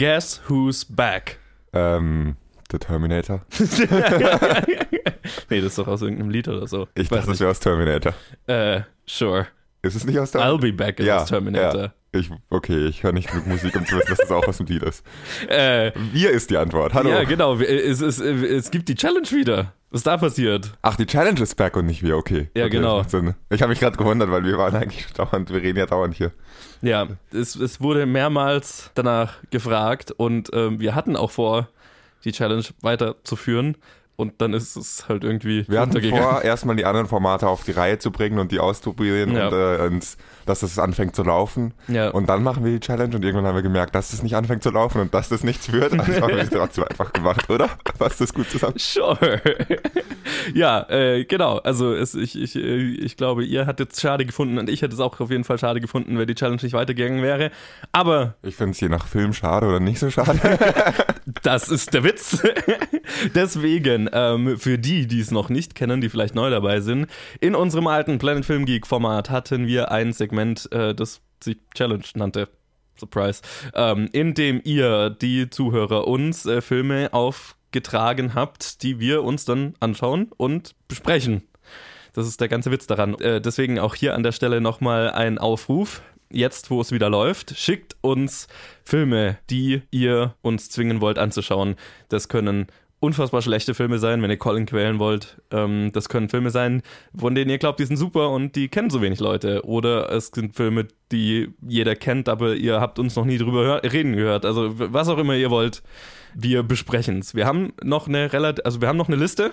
Guess who's back? Ähm, The Terminator. nee, das ist doch aus irgendeinem Lied oder so. Ich Weiß dachte, das wäre aus Terminator. Äh, sure. Ist es nicht aus I'll Terminator? be back Ja, aus Terminator. Ja. Ich, okay, ich höre nicht genug Musik, um zu wissen, dass das auch aus dem Lied ist. Äh, Wir ist die Antwort. Hallo. ja, genau. Es, es, es gibt die Challenge wieder. Was ist da passiert? Ach, die Challenge ist back und nicht wir, okay. Ja, okay, genau. das macht Sinn. Ich habe mich gerade gewundert, weil wir waren eigentlich dauernd, wir reden ja dauernd hier. Ja, es, es wurde mehrmals danach gefragt und ähm, wir hatten auch vor, die Challenge weiterzuführen. Und dann ist es halt irgendwie Wir hatten vor, erstmal die anderen Formate auf die Reihe zu bringen und die auszuprobieren Ja. und, äh, und dass es anfängt zu laufen. Ja. Und dann machen wir die Challenge und irgendwann haben wir gemerkt, dass es nicht anfängt zu laufen und dass das nichts wird. Also haben wir es trotzdem einfach gemacht, oder? Passt das gut zusammen? Sure. ja, äh, genau. Also es, ich, ich, äh, ich glaube, ihr hattet es schade gefunden und ich hätte es auch auf jeden Fall schade gefunden, wenn die Challenge nicht weitergegangen wäre. Aber Ich finde es je nach Film schade oder nicht so schade. das ist der Witz. Deswegen, ähm, für die, die es noch nicht kennen, die vielleicht neu dabei sind, in unserem alten Planet Film Geek Format hatten wir ein Segment, äh, das sich Challenge nannte. Surprise. Ähm, in dem ihr, die Zuhörer, uns äh, Filme aufgetragen habt, die wir uns dann anschauen und besprechen. Das ist der ganze Witz daran. Äh, deswegen auch hier an der Stelle nochmal ein Aufruf. Jetzt, wo es wieder läuft, schickt uns Filme, die ihr uns zwingen wollt anzuschauen. Das können unfassbar schlechte Filme sein, wenn ihr Colin quälen wollt. Ähm, das können Filme sein, von denen ihr glaubt, die sind super und die kennen so wenig Leute. Oder es sind Filme, die jeder kennt, aber ihr habt uns noch nie drüber reden gehört. Also was auch immer ihr wollt, wir besprechen es. Wir haben noch eine relativ, also wir haben noch eine Liste,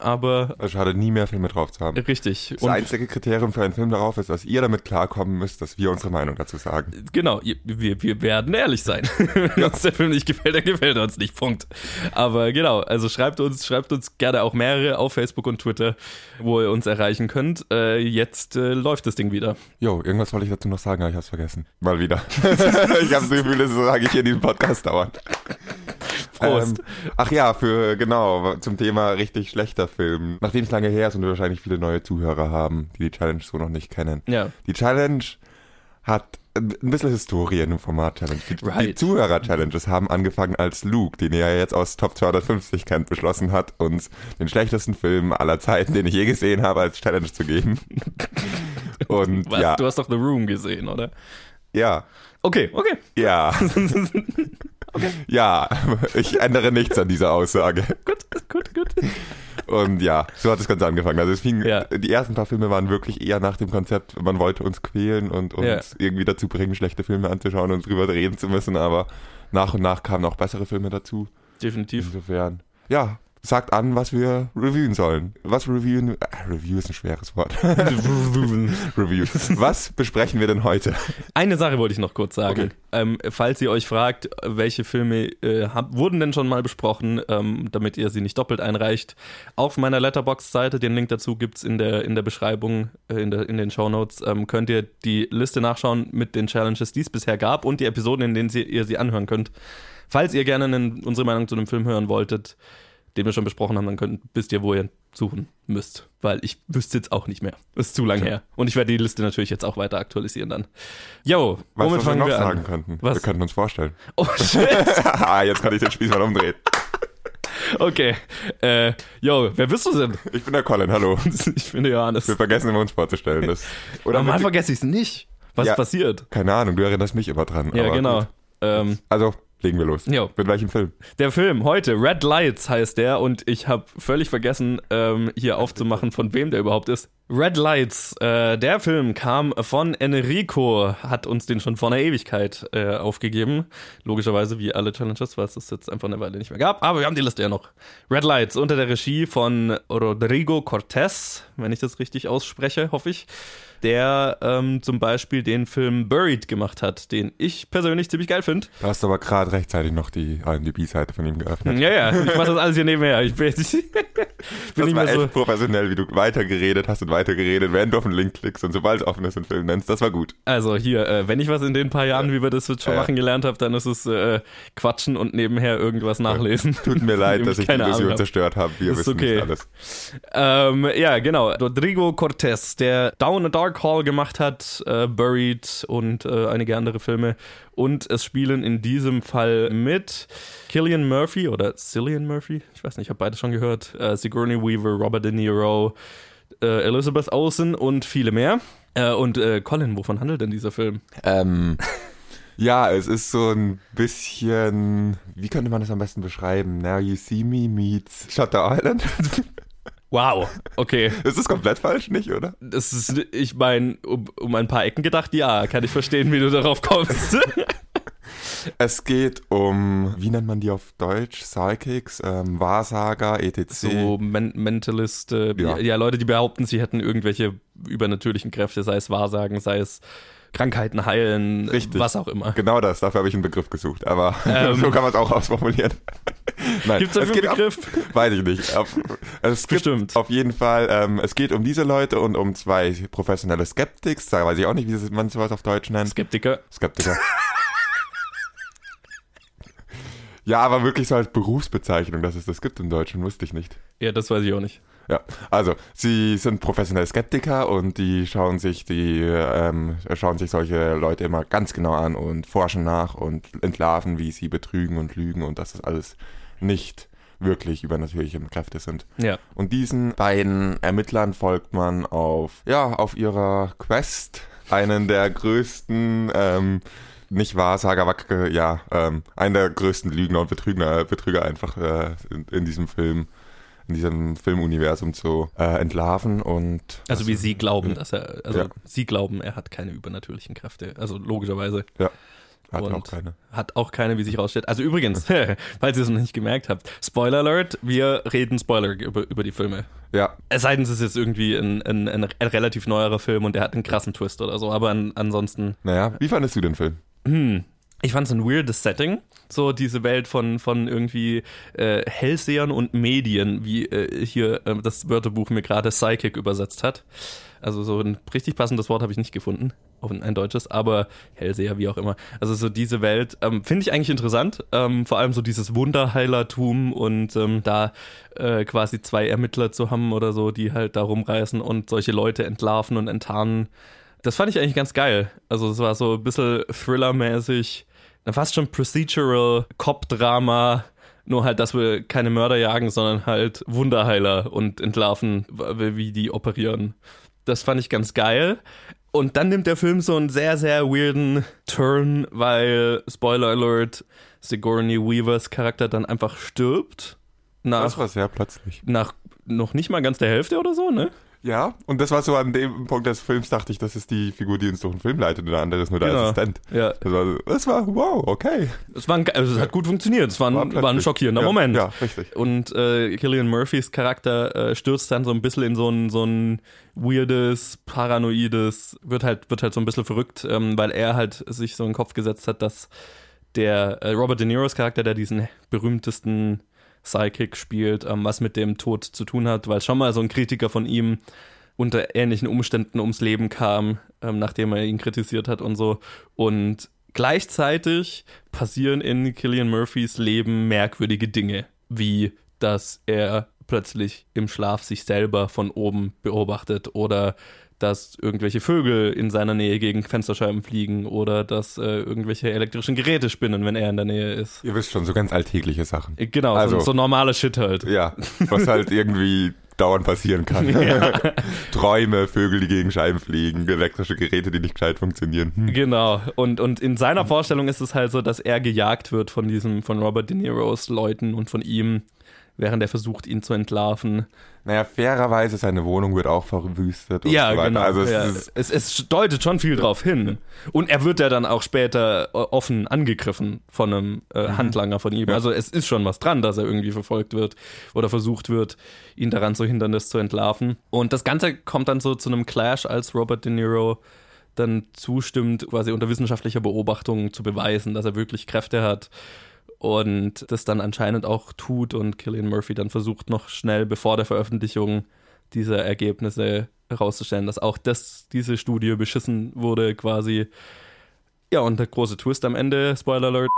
aber Es schadet nie mehr Filme drauf zu haben. richtig. Das einzige Kriterium für einen Film darauf ist, dass ihr damit klarkommen müsst, dass wir unsere Meinung dazu sagen. Genau, wir, wir werden ehrlich sein. Wenn uns der Film nicht gefällt, dann gefällt er uns nicht. Punkt. Aber genau, also schreibt uns, schreibt uns gerne auch mehrere auf Facebook und Twitter, wo ihr uns erreichen könnt. Äh, jetzt äh, läuft das Ding wieder. Jo, irgendwas wollte ich dazu noch sagen, aber ich hab's vergessen. Mal wieder. ich habe das Gefühl, das sage ich hier in diesem Podcast dauernd. Prost. Ähm, ach ja, für genau, zum Thema richtig schlechter Film. Nachdem es lange her ist und wir wahrscheinlich viele neue Zuhörer haben, die die Challenge so noch nicht kennen. Ja. Die Challenge hat ein bisschen Historie in dem Format Challenge. Die, die Right. Zuhörer-Challenges haben angefangen als Luke, den ihr ja jetzt aus Top 250 kennt, beschlossen hat, uns den schlechtesten Film aller Zeiten, den ich je gesehen habe, als Challenge zu geben. Und Was? ja, Du hast doch The Room gesehen, oder? ja, Okay, okay. ja. Ja, ich ändere nichts an dieser Aussage. Gut, gut, gut. Und ja, so hat das Ganze angefangen. Also es fing, Ja. die ersten paar Filme waren wirklich eher nach dem Konzept, man wollte uns quälen und uns Ja. irgendwie dazu bringen, schlechte Filme anzuschauen und drüber reden zu müssen, aber nach und nach kamen auch bessere Filme dazu. Definitiv. Insofern, ja, sagt an, was wir reviewen sollen. Was reviewen, äh, Review ist ein schweres Wort. Review. Was besprechen wir denn heute? Eine Sache wollte ich noch kurz sagen. Okay. Ähm, falls ihr euch fragt, welche Filme äh, hab, wurden denn schon mal besprochen, ähm, damit ihr sie nicht doppelt einreicht, auf meiner Letterbox-Seite, den Link dazu gibt's in der, in der Beschreibung, äh, in, der, in den Shownotes, ähm, könnt ihr die Liste nachschauen mit den Challenges, die es bisher gab und die Episoden, in denen sie, ihr sie anhören könnt. Falls ihr gerne einen, unsere Meinung zu einem Film hören wolltet, den wir schon besprochen haben, dann könnt, wisst ihr, wo ihr suchen müsst. Weil ich wüsste jetzt auch nicht mehr. Ist zu lang her. Und ich werde die Liste natürlich jetzt auch weiter aktualisieren dann. Jo, Was womit wir fangen noch wir sagen könnten? Was? Wir könnten uns vorstellen. Oh shit. Ah, Jetzt kann ich den Spieß mal umdrehen. Okay. Äh, yo, wer bist du denn? Ich bin der Colin, hallo. Ich bin der Johannes. Wir vergessen immer uns vorzustellen. Das, oder Normal vergesse ich es nicht. Was Ja. ist passiert? keine Ahnung, du erinnerst mich immer dran. Ja, genau. Ähm, Also, legen wir los. Jo. Mit welchem Film? Der Film heute, Red Lights heißt der und ich habe völlig vergessen, ähm, hier aufzumachen, von wem der überhaupt ist. Red Lights, äh, der Film kam von Enrico, hat uns den schon vor einer Ewigkeit äh, aufgegeben. Logischerweise wie alle Challenges, weil es das jetzt einfach eine Weile nicht mehr gab. Aber wir haben die Liste ja noch. Red Lights unter der Regie von Rodrigo Cortés, wenn ich das richtig ausspreche, hoffe ich. Der ähm, zum Beispiel den Film Buried gemacht hat, den ich persönlich ziemlich geil finde. Du hast aber gerade rechtzeitig noch die IMDb-Seite von ihm geöffnet. Ja, ja, ich mache das alles hier nebenher. Ich bin, ich bin Das nicht war echt so. professionell, wie du weitergeredet hast und weiter geredet, während du auf den Link klickst und sobald es offen ist, den Film nennst. Das war gut. Also hier, äh, wenn ich was in den paar Jahren, wie wir das jetzt schon Ja. machen gelernt habe, dann ist es äh, Quatschen und nebenher irgendwas nachlesen. Tut mir leid, dass ich die Illusion zerstört habe. Wir Ist wissen okay. nicht alles. Ähm, ja, genau. Rodrigo Cortés, der Down a Dark Hall gemacht hat, äh, Buried und äh, einige andere Filme. Und es spielen in diesem Fall mit Killian Murphy oder Cillian Murphy, ich weiß nicht, ich habe beide schon gehört, äh, Sigourney Weaver, Robert De Niro, äh, Elizabeth Olsen und viele mehr. Äh, und äh, Colin, wovon handelt denn dieser Film? Ähm, ja, es ist so ein bisschen, wie könnte man das am besten beschreiben? Now You See Me meets Shutter Island. Wow, okay. ist das komplett falsch, nicht, oder? Das ist, ich meine, um, um ein paar Ecken gedacht, ja, kann ich verstehen, wie du darauf kommst. Es geht um, wie nennt man die auf Deutsch? Psychics, ähm, Wahrsager, etc. so Men Mentalist, äh, ja. Ja. Leute, die behaupten, sie hätten irgendwelche übernatürlichen Kräfte, sei es Wahrsagen, sei es Krankheiten heilen, Richtig. was auch immer. Genau das, dafür habe ich einen Begriff gesucht, aber Ähm. so kann man es auch ausformulieren. Nein, Gibt's dafür einen Begriff? Auf, weiß ich nicht. Auf, es gibt Bestimmt. auf jeden Fall, ähm, es geht um diese Leute und um zwei professionelle Skeptics, da weiß ich auch nicht, wie man sowas auf Deutsch nennt. Skeptiker. Skeptiker. ja, aber wirklich so als Berufsbezeichnung, dass es das gibt im Deutschen, wusste ich nicht. Ja, das weiß ich auch nicht. Ja, also sie sind professionelle Skeptiker und die schauen sich die ähm, schauen sich solche Leute immer ganz genau an und forschen nach und entlarven, wie sie betrügen und lügen und dass das alles nicht wirklich übernatürliche Kräfte sind. Ja. Und diesen beiden Ermittlern folgt man auf ja auf ihrer Quest einen der größten ähm, nicht Wahrsager, aber ja, ähm, einen der größten Lügner und Betrüger, Betrüger einfach äh, in, in diesem Film, in diesem Filmuniversum zu äh, entlarven und Also wie sie glauben, dass er, also Ja. sie glauben, er hat keine übernatürlichen Kräfte. Also logischerweise. Hat auch keine. Hat auch keine, wie sich rausstellt. Also übrigens, falls ihr es noch nicht gemerkt habt, Spoiler Alert, wir reden Spoiler über, über die Filme. Ja, Es sei denn, es ist jetzt irgendwie ein, ein, ein, ein relativ neuerer Film und der hat einen krassen Twist oder so. Aber an, ansonsten, naja, wie fandest du den Film? hm, ich fand es ein weirdes Setting. So diese Welt von, von irgendwie äh, Hellsehern und Medien, wie äh, hier äh, das Wörterbuch mir gerade Psychic übersetzt hat. Also so ein richtig passendes Wort habe ich nicht gefunden, ein, deutsches, aber Hellseher, wie auch immer. Also so diese Welt ähm, finde ich eigentlich interessant. Ähm, vor allem so dieses Wunderheilertum und ähm, da äh, quasi zwei Ermittler zu haben oder so, die halt da rumreißen und solche Leute entlarven und enttarnen. Das fand ich eigentlich ganz geil. Also es war so ein bisschen Thriller-mäßig, fast schon Procedural, Cop-Drama, nur halt, dass wir keine Mörder jagen, sondern halt Wunderheiler und entlarven, wie die operieren. Das fand ich ganz geil. Und dann nimmt der Film so einen sehr, sehr weirden Turn, weil, Spoiler Alert, Sigourney Weavers Charakter dann einfach stirbt. Das Nach, war sehr plötzlich. nach noch nicht mal ganz der Hälfte oder so, ne? Ja, und das war so an dem Punkt des Films, dachte ich, das ist die Figur, die uns durch den Film leitet und der andere ist nur der Genau. Assistent. Ja, Das war, das war wow, okay. es, war ein, also es hat gut funktioniert. Es war ein, war ein plötzlich. schockierender ja, Moment. Ja, richtig. Und äh, Killian Murphys Charakter äh, stürzt dann so ein bisschen in so ein, so ein weirdes, paranoides, wird halt, wird halt so ein bisschen verrückt, ähm, weil er halt sich so in den Kopf gesetzt hat, dass der äh, Robert De Niros Charakter, der diesen berühmtesten Psychic spielt, ähm, was mit dem Tod zu tun hat, weil schon mal so ein Kritiker von ihm unter ähnlichen Umständen ums Leben kam, ähm, nachdem er ihn kritisiert hat und so. Und gleichzeitig passieren in Killian Murphys Leben merkwürdige Dinge, wie dass er plötzlich im Schlaf sich selber von oben beobachtet oder dass irgendwelche Vögel in seiner Nähe gegen Fensterscheiben fliegen oder dass äh, irgendwelche elektrischen Geräte spinnen, wenn er in der Nähe ist. Ihr wisst schon, so ganz alltägliche Sachen. Äh, Genau, Also- so, so normale Shit halt. Ja, was halt irgendwie dauernd passieren kann. Träume, Vögel, die gegen Scheiben fliegen, elektrische Geräte, die nicht gescheit funktionieren. Hm. Genau. Und, und in seiner Vorstellung ist es halt so, dass er gejagt wird von diesem, von Robert De Niros Leuten und von ihm, während er versucht, ihn zu entlarven. Naja, fairerweise, seine Wohnung wird auch verwüstet und ja, so weiter. genau. Also es ja. ist, es, es deutet schon viel drauf hin. Und er wird ja dann auch später äh, offen angegriffen von einem äh, Handlanger von ihm. Ja. Also es ist schon was dran, dass er irgendwie verfolgt wird oder versucht wird, ihn daran zu hindern, das zu entlarven. Und das Ganze kommt dann so zu einem Clash, als Robert De Niro dann zustimmt, quasi unter wissenschaftlicher Beobachtung zu beweisen, dass er wirklich Kräfte hat und das dann anscheinend auch tut und Killian Murphy dann versucht noch schnell bevor der Veröffentlichung dieser Ergebnisse herauszustellen, dass auch das, diese Studie beschissen wurde quasi. Ja, und der große Twist am Ende, Spoiler Alert.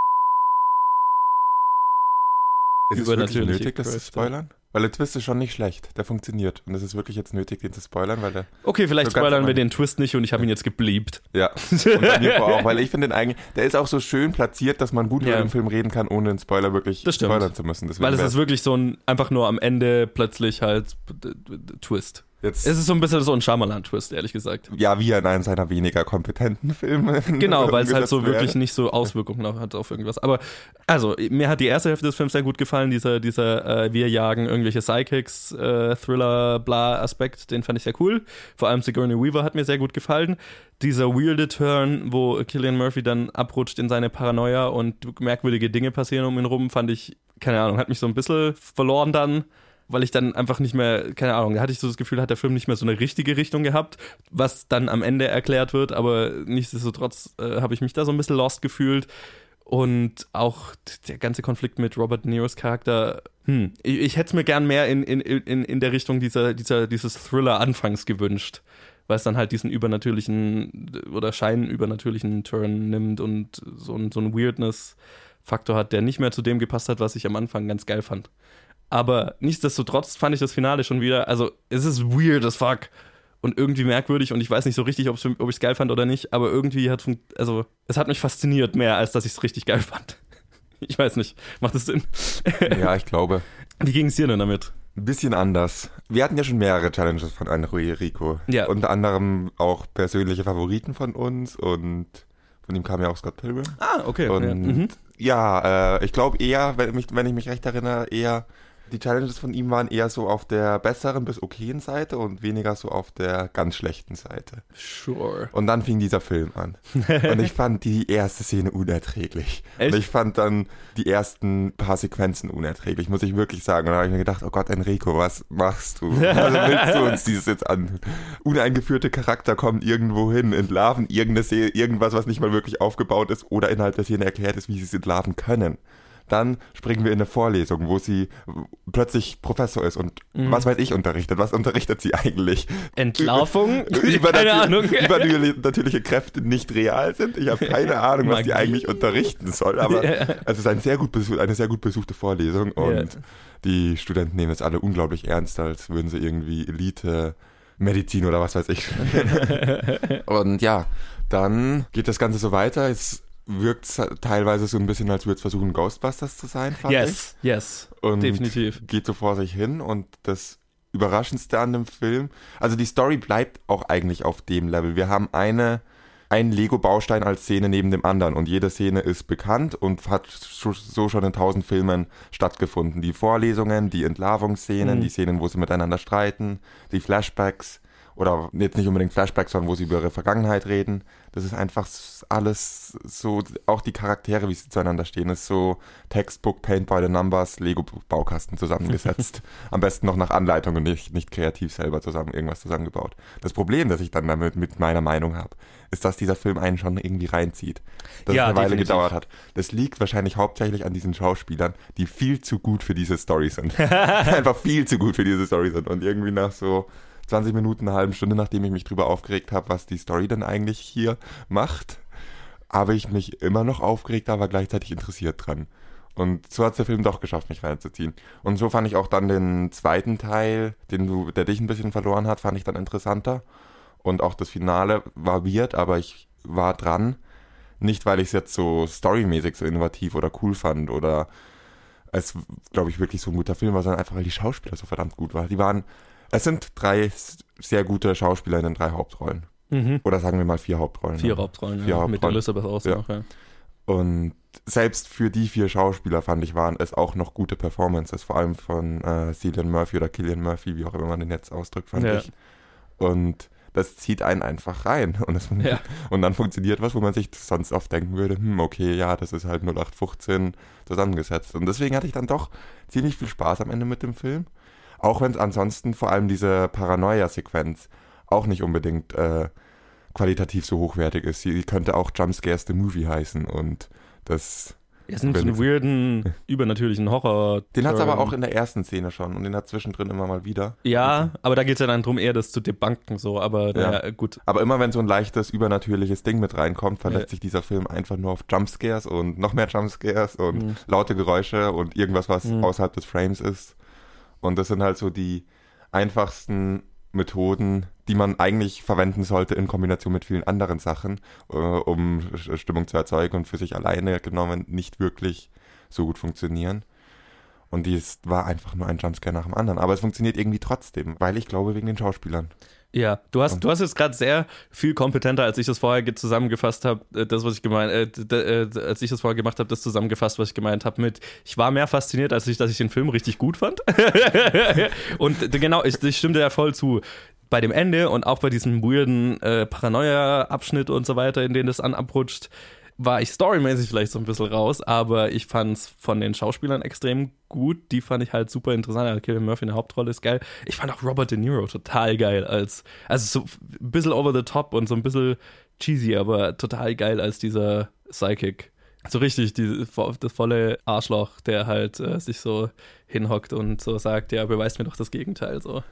Ist es wirklich nötig, das zu spoilern? Weil der Twist ist schon nicht schlecht. Der funktioniert. Und es ist wirklich jetzt nötig, den zu spoilern, weil der. Okay, vielleicht So spoilern wir den Twist nicht und ich habe ihn jetzt gebliebt. Ja. Und bei mir auch, weil ich finde den eigentlich. Der ist auch so schön platziert, dass man gut Ja. über den Film reden kann, ohne den Spoiler wirklich spoilern zu müssen. Deswegen Weil es ist wirklich so ein, einfach nur am Ende plötzlich halt d- Twist. Jetzt. Es ist so ein bisschen so ein Shyamalan-Twist, ehrlich gesagt. ja, wie in einem seiner weniger kompetenten Filme. Genau, weil es halt so umgesetzt wirklich wäre. nicht so Auswirkungen hat auf irgendwas. Aber also, mir hat die erste Hälfte des Films sehr gut gefallen, dieser, dieser äh, wir jagen irgendwelche Psychics, äh, Thriller, bla Aspekt, den fand ich sehr cool. Vor allem Sigourney Weaver hat mir sehr gut gefallen. Dieser weirde Turn, wo Killian Murphy dann abrutscht in seine Paranoia und merkwürdige Dinge passieren um ihn rum, fand ich, keine Ahnung, hat mich so ein bisschen verloren dann. Weil ich dann einfach nicht mehr, keine Ahnung, da hatte ich so das Gefühl, hat der Film nicht mehr so eine richtige Richtung gehabt, was dann am Ende erklärt wird, aber nichtsdestotrotz äh, habe ich mich da so ein bisschen lost gefühlt. Und auch der ganze Konflikt mit Robert De Niros Charakter, hm, ich, ich hätte es mir gern mehr in, in, in, in der Richtung dieser, dieser, dieses Thriller-Anfangs gewünscht, weil es dann halt diesen übernatürlichen oder scheinübernatürlichen Turn nimmt und so, so einen Weirdness-Faktor hat, der nicht mehr zu dem gepasst hat, was ich am Anfang ganz geil fand. Aber nichtsdestotrotz fand ich das Finale schon wieder, also es ist weird as fuck und irgendwie merkwürdig und ich weiß nicht so richtig, ob ich es geil fand oder nicht, aber irgendwie hat, also es hat mich fasziniert mehr, als dass ich es richtig geil fand. Ich weiß nicht, macht das Sinn? Ja, ich glaube. Wie ging es dir denn damit? Ein bisschen anders. Wir hatten ja schon mehrere Challenges von Enrico. Ja. Unter anderem auch persönliche Favoriten von uns und von ihm kam ja auch Scott Pilgrim. Ah, okay. Und ja, mhm. ja, äh, ich glaube eher, wenn, mich, wenn ich mich recht erinnere, eher die Challenges von ihm waren eher so auf der besseren bis okayen Seite und weniger so auf der ganz schlechten Seite. Sure. Und dann fing dieser Film an. Und ich fand die erste Szene unerträglich. Echt? Und ich fand dann die ersten paar Sequenzen unerträglich, muss ich wirklich sagen. Und da habe ich mir gedacht, oh Gott, Enrico, was machst du? Also willst du uns dieses jetzt an? Uneingeführte Charakter kommen irgendwo hin, entlarven irgendeine Szene, irgendwas, was nicht mal wirklich aufgebaut ist oder innerhalb der Szene erklärt ist, wie sie es entlarven können. Dann springen wir in eine Vorlesung, wo sie plötzlich Professor ist und Mhm. was weiß ich unterrichtet. Was unterrichtet sie eigentlich? Entlarvung? über Keine Ahnung. übernatürliche Kräfte nicht real sind. Ich habe keine Ahnung, was die Magie. eigentlich unterrichten soll, aber Ja. es ist ein sehr gut eine sehr gut besuchte Vorlesung und Ja. die Studenten nehmen es alle unglaublich ernst, als würden sie irgendwie Elite Medizin oder was weiß ich. und ja, dann geht das Ganze so weiter. Es wirkt teilweise so ein bisschen, als würde es versuchen, Ghostbusters zu sein, fand ich. Yes, yes, Und definitiv. geht so vor sich hin und das Überraschendste an dem Film, also die Story bleibt auch eigentlich auf dem Level. Wir haben eine, einen Lego-Baustein als Szene neben dem anderen und jede Szene ist bekannt und hat so so schon in tausend Filmen stattgefunden. Die Vorlesungen, die Entlarvungsszenen, Mhm. die Szenen, wo sie miteinander streiten, die Flashbacks oder jetzt nicht unbedingt Flashbacks, sondern wo sie über ihre Vergangenheit reden. Das ist einfach alles so, auch die Charaktere, wie sie zueinander stehen, ist so Textbook, Paint by the Numbers, Lego-Baukasten zusammengesetzt. Am besten noch nach Anleitung und nicht, nicht kreativ selber zusammen irgendwas zusammengebaut. Das Problem, das ich dann damit mit meiner Meinung habe, ist, dass dieser Film einen schon irgendwie reinzieht. Dass Ja, es eine Weile definitiv. gedauert hat. Das liegt wahrscheinlich hauptsächlich an diesen Schauspielern, die viel zu gut für diese Story sind. Einfach viel zu gut für diese Story sind. Und irgendwie nach so 20 Minuten, eine halbe Stunde, nachdem ich mich drüber aufgeregt habe, was die Story denn eigentlich hier macht, habe ich mich immer noch aufgeregt, aber gleichzeitig interessiert dran. Und so hat der Film doch geschafft, mich reinzuziehen. Und so fand ich auch dann den zweiten Teil, den du, der dich ein bisschen verloren hat, fand ich dann interessanter. Und auch das Finale war weird, aber ich war dran. Nicht, weil ich es jetzt so storymäßig so innovativ oder cool fand oder es, glaube ich, wirklich so ein guter Film war, sondern einfach, weil die Schauspieler so verdammt gut waren. Die waren, es sind drei sehr gute Schauspieler in den drei Hauptrollen. Mhm. Oder sagen wir mal vier Hauptrollen. Vier? Hauptrollen, Vier ja, mit Hauptrollen. Elizabeth Olsen ja. Und selbst für die vier Schauspieler, fand ich, waren es auch noch gute Performances, vor allem von äh, Cillian Murphy oder Killian Murphy, wie auch immer man den jetzt ausdrückt, fand Ja. ich. Und das zieht einen einfach rein. Und, das, Ja. und dann funktioniert was, wo man sich sonst oft denken würde, hm, okay, ja, das ist halt 0815 zusammengesetzt. Und deswegen hatte ich dann doch ziemlich viel Spaß am Ende mit dem Film. Auch wenn es ansonsten vor allem diese Paranoia-Sequenz auch nicht unbedingt äh, qualitativ so hochwertig ist. Sie könnte auch Jumpscares the Movie heißen und das sind so einen weirden, übernatürlichen Horror. Den hat es aber auch in der ersten Szene schon und den hat zwischendrin immer mal wieder. Ja, aber da geht es ja dann darum, eher das zu debunken, so, aber Ja. naja, gut. Aber immer wenn so ein leichtes, übernatürliches Ding mit reinkommt, verlässt Ja. sich dieser Film einfach nur auf Jumpscares und noch mehr Jumpscares und Mhm. laute Geräusche und irgendwas, was Mhm. außerhalb des Frames ist. Und das sind halt so die einfachsten Methoden, die man eigentlich verwenden sollte in Kombination mit vielen anderen Sachen, äh, um Sch- Stimmung zu erzeugen und für sich alleine genommen nicht wirklich so gut funktionieren. Und dies war einfach nur ein Jumpscare nach dem anderen. Aber es funktioniert irgendwie trotzdem, weil ich glaube, wegen den Schauspielern. Ja, du hast, du hast jetzt gerade sehr viel kompetenter, als ich das vorher ge- zusammengefasst habe, äh, das, was ich gemeint, äh, äh, als ich das vorher gemacht habe, das zusammengefasst, was ich gemeint habe mit, ich war mehr fasziniert, als ich, dass ich den Film richtig gut fand. und genau, ich, ich stimme dir ja voll zu. Bei dem Ende und auch bei diesem weirden äh, Paranoia-Abschnitt und so weiter, in denen das an abrutscht, war ich storymäßig vielleicht so ein bisschen raus, aber ich fand es von den Schauspielern extrem gut. Die fand ich halt super interessant. Also Kevin Murphy in der Hauptrolle ist geil. Ich fand auch Robert De Niro total geil als, also so ein bisschen over the top und so ein bisschen cheesy, aber total geil als dieser Psychic. So richtig, die, das volle Arschloch, der halt äh, sich so hinhockt und so sagt, ja, beweist mir doch das Gegenteil, so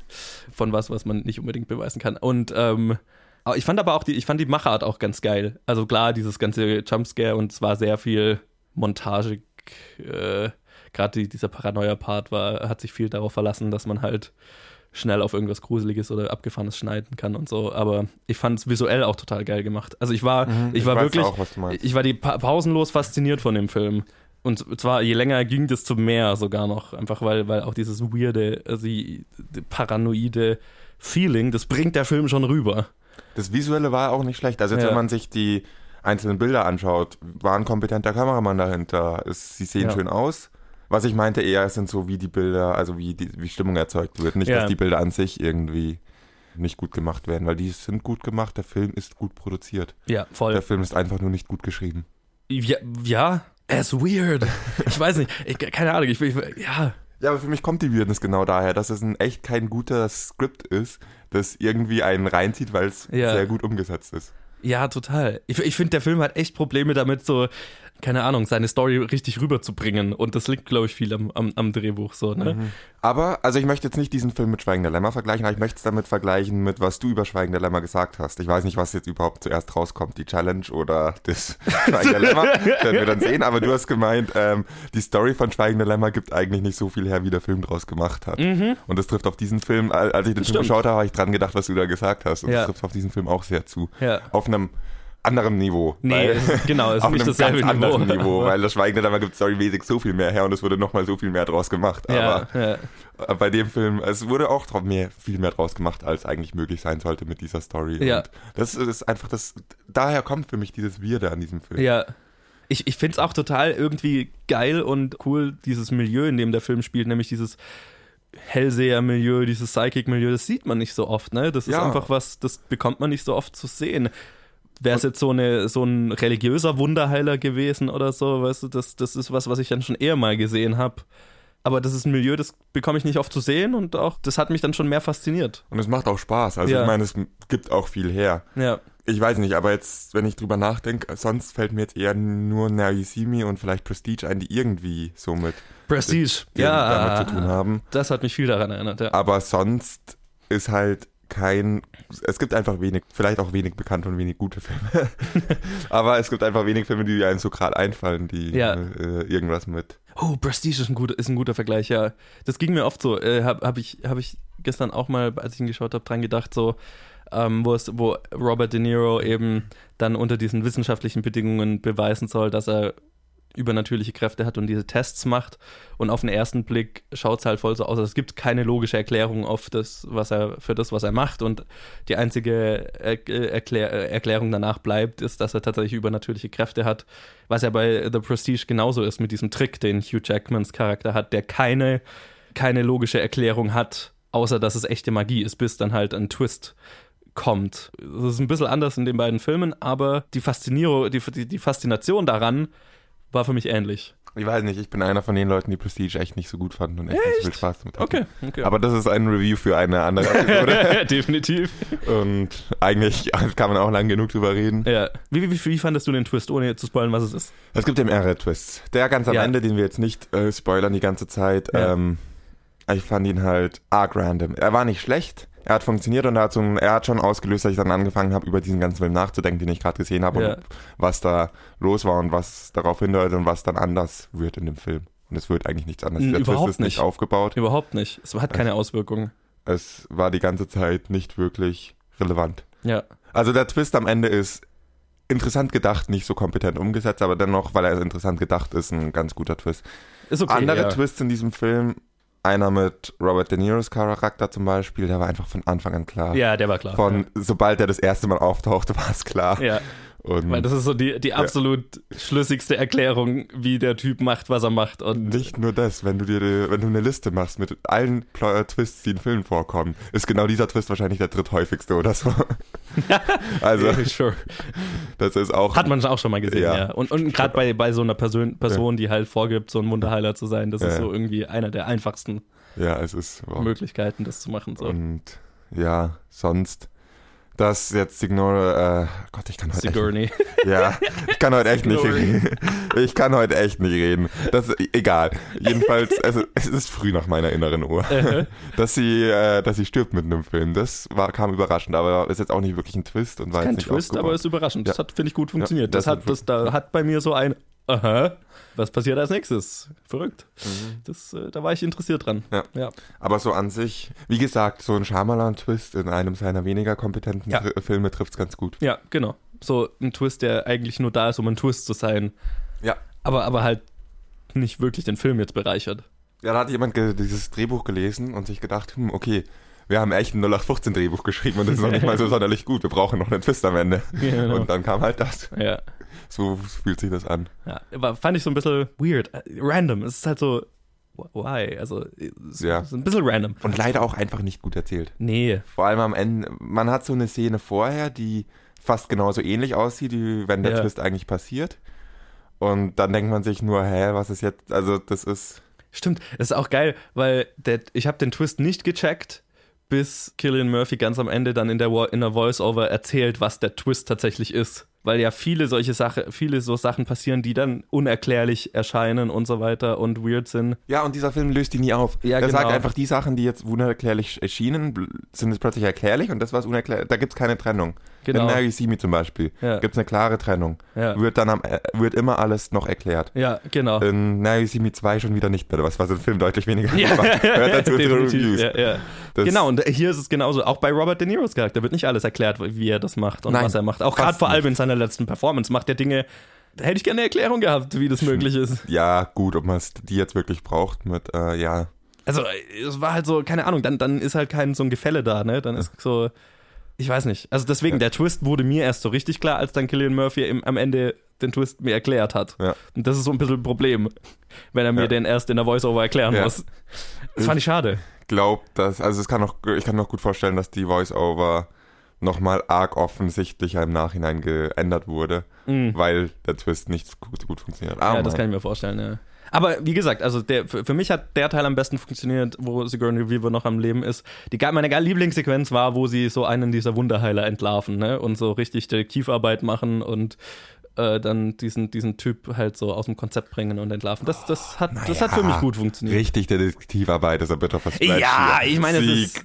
von was, was man nicht unbedingt beweisen kann. Und ähm, aber ich fand aber auch die, ich fand die Machart auch ganz geil. Also klar, dieses ganze Jumpscare und es war sehr viel Montage, äh, gerade die, dieser Paranoia-Part war, hat sich viel darauf verlassen, dass man halt schnell auf irgendwas Gruseliges oder Abgefahrenes schneiden kann und so. Aber ich fand es visuell auch total geil gemacht. Also ich war, ich war weiß wirklich, auch, was du meinst. ich war die pa pausenlos fasziniert von dem Film. Und zwar, je länger ging, desto mehr sogar noch. Einfach weil, weil auch dieses weirde, also die, die paranoide Feeling, das bringt der Film schon rüber. Das Visuelle war auch nicht schlecht. Also jetzt, Ja. wenn man sich die einzelnen Bilder anschaut, war ein kompetenter Kameramann dahinter. Es, sie sehen Ja. schön aus. Was ich meinte eher, es sind so wie die Bilder, also wie die wie Stimmung erzeugt wird. Nicht, Ja. dass die Bilder an sich irgendwie nicht gut gemacht werden, weil die sind gut gemacht, der Film ist gut produziert. Ja, voll. Der Film ist einfach nur nicht gut geschrieben. Ja, ja, ist weird. Ich weiß nicht, ich, keine Ahnung, ich, ich ja. Ja, aber für mich kommt die Weirdness genau daher, dass es ein echt kein guter Skript ist, das irgendwie einen reinzieht, weil es Ja. sehr gut umgesetzt ist. Ja, total. Ich, ich finde, der Film hat echt Probleme damit, so, keine Ahnung, seine Story richtig rüberzubringen. Und das liegt, glaube ich, viel am, am, am Drehbuch so, ne? Aber, also ich möchte jetzt nicht diesen Film mit Schweigender Lämmer vergleichen, aber ich möchte es damit vergleichen mit, was du über Schweigender Lämmer gesagt hast. Ich weiß nicht, was jetzt überhaupt zuerst rauskommt, die Challenge oder das Schweigender Lämmer, werden wir dann sehen, aber du hast gemeint, ähm, die Story von Schweigender Lämmer gibt eigentlich nicht so viel her, wie der Film draus gemacht hat. Und das trifft auf diesen Film, al- als ich den Film geschaut habe, habe ich dran gedacht, was du da gesagt hast. Und Ja. das trifft auf diesen Film auch sehr zu. Ja. Auf einem anderen Niveau. Nee, ist- genau, es ist auf nicht einem dasselbe ganz Niveau. anderen Niveau, weil das Schweigende Lämmer gibt storymäßig so viel mehr her und es wurde nochmal so viel mehr draus gemacht. Ja, Aber ja. äh, bei dem Film, es wurde auch mehr, viel mehr draus gemacht, als eigentlich möglich sein sollte mit dieser Story. Ja. Und das ist einfach das, daher kommt für mich dieses Weirde an diesem Film. Ja. Ich, ich finde es auch total irgendwie geil und cool, dieses Milieu, in dem der Film spielt, nämlich dieses Hellseher-Milieu, dieses Psychic-Milieu, das sieht man nicht so oft, ne? Das ist Ja. einfach was, das bekommt man nicht so oft zu sehen. Wäre es jetzt so, eine, so ein religiöser Wunderheiler gewesen oder so, weißt du, das, das ist was, was ich dann schon eher mal gesehen habe. Aber das ist ein Milieu, das bekomme ich nicht oft zu sehen und auch, das hat mich dann schon mehr fasziniert. Und es macht auch Spaß. Also Ja. ich meine, es gibt auch viel her. Ja. Ich weiß nicht, aber jetzt, wenn ich drüber nachdenke, sonst fällt mir jetzt eher nur Me und vielleicht Prestige ein, die irgendwie so mit Prestige. damit Ja. zu tun haben. Das hat mich viel daran erinnert, ja. Aber sonst ist halt kein, es gibt einfach wenig, vielleicht auch wenig bekannte und wenig gute Filme. Aber es gibt einfach wenig Filme, die einem so gerade einfallen, die Ja. äh, irgendwas mit. Oh, Prestige ist ein guter, ist ein guter Vergleich, ja. Das ging mir oft so. Äh, habe hab ich, hab ich gestern auch mal, als ich ihn geschaut habe, dran gedacht, so, ähm, wo, es, wo Robert De Niro eben dann unter diesen wissenschaftlichen Bedingungen beweisen soll, dass er übernatürliche Kräfte hat und diese Tests macht. Und auf den ersten Blick schaut es halt voll so aus. Es gibt keine logische Erklärung auf das, was er, für das, was er macht. Und die einzige er Erklär Erklärung danach bleibt, ist, dass er tatsächlich übernatürliche Kräfte hat. Was ja bei The Prestige genauso ist mit diesem Trick, den Hugh Jackmans Charakter hat, der keine, keine logische Erklärung hat, außer dass es echte Magie ist, bis dann halt ein Twist kommt. Das ist ein bisschen anders in den beiden Filmen, aber die Faszinierung, die, die Faszination daran war für mich ähnlich. Ich weiß nicht, ich bin einer von den Leuten, die Prestige echt nicht so gut fanden und echt, nicht so viel Spaß damit hatten. Okay, okay. Aber das ist ein Review für eine andere Episode. Definitiv. und eigentlich kann man auch lang genug drüber reden. Ja. Wie, wie, wie fandest du den Twist, ohne jetzt zu spoilern, was es ist? Es gibt ja mehrere Twists. Der ganz am Ja. Ende, den wir jetzt nicht äh, spoilern die ganze Zeit, Ja. ähm, ich fand ihn halt arg random. Er war nicht schlecht, er hat funktioniert und er hat, so er hat schon ausgelöst, dass ich dann angefangen habe, über diesen ganzen Film nachzudenken, den ich gerade gesehen habe Ja. und was da los war und was darauf hindeutet und was dann anders wird in dem Film. Und es wird eigentlich nichts anderes. Der überhaupt Twist ist nicht aufgebaut. Überhaupt nicht. Es hat keine Auswirkungen. Es war die ganze Zeit nicht wirklich relevant. Ja. Also der Twist am Ende ist interessant gedacht, nicht so kompetent umgesetzt, aber dennoch, weil er interessant gedacht ist, ein ganz guter Twist. Ist okay. Andere ja. Twists in diesem Film, einer mit Robert De Niros Charakter zum Beispiel, der war einfach von Anfang an klar. Ja, der war klar. Von sobald er das erste Mal auftauchte, war es klar. ja. Und Weil das ist so die, die absolut schlüssigste Erklärung, wie der Typ macht, was er macht. Und nicht nur das, wenn du dir wenn du eine Liste machst mit allen Pl äh, Twists, die in Filmen vorkommen, ist genau dieser Twist wahrscheinlich der dritthäufigste oder so. also, Ja, sure. das ist auch Hat man auch schon mal gesehen, ja. Ja. Und, und gerade bei, bei so einer Person, Person, die halt vorgibt, so ein Wunderheiler zu sein, das ist Ja. so irgendwie einer der einfachsten ja, es ist wow. Möglichkeiten, das zu machen. So. Und ja, sonst das jetzt Signore, äh, Gott, ich kann heute echt, Sigourney. ja, ich kann heute echt nicht reden. Ich kann heute echt nicht reden. Das ist egal. Jedenfalls, es, es ist früh nach meiner inneren Uhr, Äh, dass sie, äh, dass sie stirbt mit einem Film. Das war, kam überraschend, aber ist jetzt auch nicht wirklich ein Twist und war Kein jetzt nicht Twist, aber ist überraschend. Das Ja. hat, finde ich, gut funktioniert. das das, hat hat, das da hat bei mir so ein Aha, was passiert als nächstes? Verrückt. Das, äh, da war ich interessiert dran. Ja. ja. Aber so an sich, wie gesagt, so ein Shyamalan-Twist in einem seiner weniger kompetenten Ja. Filme trifft es ganz gut. Ja, genau. So ein Twist, der eigentlich nur da ist, um ein Twist zu sein, Ja. aber, aber halt nicht wirklich den Film jetzt bereichert. Ja, da hat jemand dieses Drehbuch gelesen und sich gedacht, hm, okay, wir haben echt ein 0815-Drehbuch geschrieben und das ist noch nicht mal so sonderlich gut. Wir brauchen noch einen Twist am Ende. Genau. Und dann kam halt das. Ja. So fühlt sich das an. ja. Aber fand ich so ein bisschen weird. Äh, Random. Es ist halt so, why? Also, es Ja. ist ein bisschen random. Und leider auch einfach nicht gut erzählt. Nee. Vor allem am Ende, man hat so eine Szene vorher, die fast genauso ähnlich aussieht, wie wenn der Ja. Twist eigentlich passiert. Und dann denkt man sich nur, hä, was ist jetzt, also das ist, Stimmt, das ist auch geil, weil der, ich habe den Twist nicht gecheckt, bis Killian Murphy ganz am Ende dann in der, in der Voice-Over erzählt, was der Twist tatsächlich ist. Weil ja viele solche Sachen, viele so Sachen passieren, die dann unerklärlich erscheinen und so weiter und weird sind. Ja, und dieser Film löst die nie auf. Ja, er genau. sagt einfach, die Sachen, die jetzt unerklärlich erschienen, sind jetzt plötzlich erklärlich und das, was unerklärlich, da gibt es keine Trennung. Genau. In Me zum Beispiel Ja. gibt es eine klare Trennung. Ja, Wird dann am, äh, wird immer alles noch erklärt. ja genau. In Me 2 schon wieder nicht mehr, was was im Film deutlich weniger Ja, war. Hört dazu. Reviews. Genau, und hier ist es genauso. Auch bei Robert De Niros Charakter wird nicht alles erklärt, wie er das macht und Nein, was er macht. Auch gerade vor allem in seiner letzten Performance macht er Dinge, da hätte ich gerne eine Erklärung gehabt, wie das möglich ist. Ja, gut, ob man die jetzt wirklich braucht mit, äh, ja. Also, es war halt so, keine Ahnung, dann, dann ist halt kein so ein Gefälle da, ne? Dann ist so, ich weiß nicht. Also deswegen, Ja. der Twist wurde mir erst so richtig klar, als dann Killian Murphy im, am Ende den Twist mir erklärt hat. Ja. Und das ist so ein bisschen ein Problem, wenn er mir Ja. den erst in der Voice-Over erklären muss. Das fand ich schade. Glaub, dass, also es kann noch, ich kann mir noch gut vorstellen, dass die Voice-Over nochmal arg offensichtlicher im Nachhinein geändert wurde, Mhm. weil der Twist nicht so gut, gut funktioniert. Ah, ja, das kann ich mir vorstellen, ja. Aber wie gesagt, also der, für, für mich hat der Teil am besten funktioniert, wo Sigourney Weaver noch am Leben ist. Die, meine Lieblingssequenz war, wo sie so einen dieser Wunderheiler entlarven ne? und so richtig Detektivarbeit machen und äh, dann diesen, diesen Typ halt so aus dem Konzept bringen und entlarven. Das, das, hat, das hat für Naja, mich gut funktioniert. Richtig Detektivarbeit ist ein bitter Versprechen. Ja, ich meine, es Sie ist-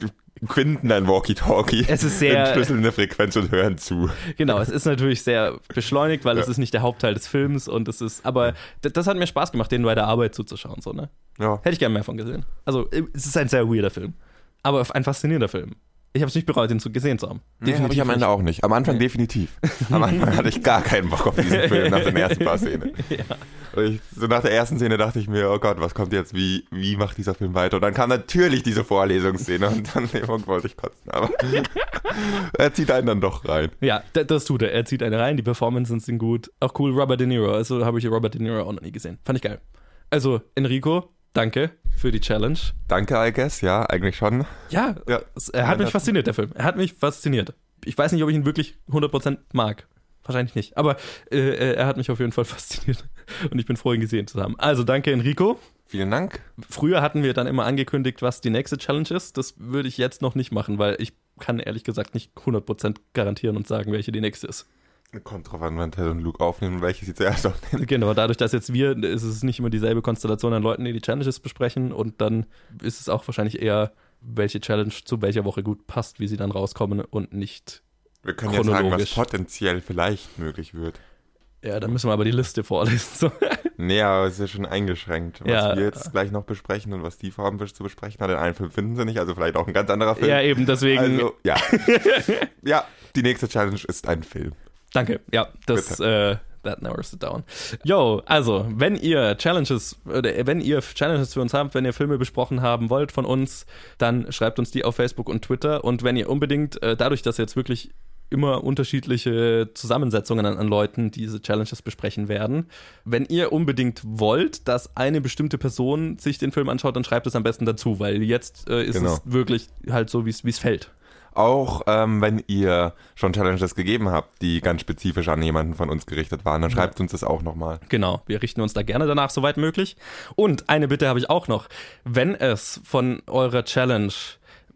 finden ein Walkie-Talkie, Es ist sehr- entschlüsseln eine Frequenz und hören zu. Genau, es ist natürlich sehr beschleunigt, weil es Ja. ist nicht der Hauptteil des Films und es ist, aber das hat mir Spaß gemacht, denen bei der Arbeit zuzuschauen, so, ne? Ja. Hätte ich gerne mehr von gesehen. Also, es ist ein sehr weirder Film. Aber ein faszinierender Film. Ich habe es nicht bereut, ihn zu gesehen zu haben. Nee, habe ich am Ende auch nicht. Am Anfang definitiv. Am Anfang hatte ich gar keinen Bock auf diesen Film nach den ersten paar Szenen. Ja. Ich, so nach der ersten Szene dachte ich mir, oh Gott, was kommt jetzt? Wie, wie macht dieser Film weiter? Und dann kam natürlich diese Vorlesungsszene und dann nee, wollte ich kotzen. Aber er zieht einen dann doch rein. Ja, das tut er. Er zieht eine rein, die Performances sind gut. Auch cool, Robert De Niro. Also habe ich Robert De Niro auch noch nie gesehen. Fand ich geil. Also, Enrico, danke für die Challenge. Danke, I guess, ja, eigentlich schon. Ja, Ja. er hat mich fasziniert, der Film. Er hat mich fasziniert. Ich weiß nicht, ob ich ihn wirklich 100% mag. Wahrscheinlich nicht. Aber äh, äh, er hat mich auf jeden Fall fasziniert. Und ich bin froh, ihn gesehen zu haben. Also danke, Enrico. Vielen Dank. Früher hatten wir dann immer angekündigt, was die nächste Challenge ist. Das würde ich jetzt noch nicht machen, weil ich kann ehrlich gesagt nicht 100% garantieren und sagen, welche die nächste ist. Kommt drauf an, wann Ted und Luke aufnehmen, welche sie zuerst aufnehmen. Genau, dadurch, dass jetzt wir, ist es nicht immer dieselbe Konstellation an Leuten, die die Challenges besprechen und dann ist es auch wahrscheinlich eher, welche Challenge zu welcher Woche gut passt, wie sie dann rauskommen und nicht Wir können ja sagen, was potenziell vielleicht möglich wird. Ja, dann müssen wir aber die Liste vorlesen. So. Nee, aber es ist ja schon eingeschränkt. Was Ja. wir jetzt gleich noch besprechen und was die vorhaben zu besprechen hat, den einen Film finden sie nicht, also vielleicht auch ein ganz anderer Film. Ja, eben, deswegen. Also, ja. ja, die nächste Challenge ist ein Film. Danke. Ja, das, äh, that narrows it down. Yo, also, wenn ihr Challenges, oder wenn ihr Challenges für uns habt, wenn ihr Filme besprochen haben wollt von uns, dann schreibt uns die auf Facebook und Twitter. Und wenn ihr unbedingt, äh, dadurch, dass jetzt wirklich immer unterschiedliche Zusammensetzungen an, an Leuten diese Challenges besprechen werden. Wenn ihr unbedingt wollt, dass eine bestimmte Person sich den Film anschaut, dann schreibt es am besten dazu, weil jetzt äh, ist Genau. es wirklich halt so, wie es fällt. Auch ähm, wenn ihr schon Challenges gegeben habt, die ganz spezifisch an jemanden von uns gerichtet waren, dann schreibt uns das auch nochmal. Genau, wir richten uns da gerne danach, soweit möglich. Und eine Bitte habe ich auch noch. Wenn es von eurer Challenge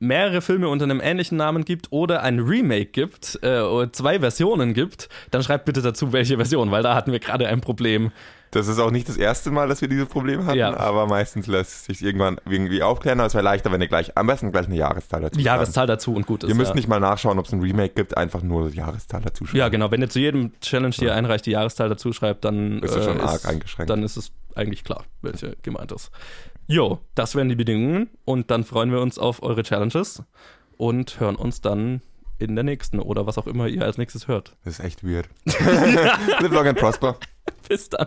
mehrere Filme unter einem ähnlichen Namen gibt oder ein Remake gibt, äh, oder zwei Versionen gibt, dann schreibt bitte dazu, welche Version, weil da hatten wir gerade ein Problem. Das ist auch nicht das erste Mal, dass wir dieses Problem hatten, Ja. aber meistens lässt sich irgendwann irgendwie aufklären. Aber es wäre leichter, wenn ihr gleich, am besten gleich eine Jahreszahl dazu Die schreibt. Jahreszahl dazu und gut ist. Ihr müsst ja. nicht mal nachschauen, ob es ein Remake gibt, einfach nur die Jahreszahl dazu schreiben. Ja, genau. Wenn ihr zu jedem Challenge, die ihr einreicht, die Jahreszahl dazu schreibt, dann Ist das schon arg eingeschränkt. Dann ist es eigentlich klar, welche gemeint ist. Jo, das wären die Bedingungen und dann freuen wir uns auf eure Challenges und hören uns dann in der nächsten oder was auch immer ihr als nächstes hört. Das ist echt weird. Live long and prosper. Bis dann.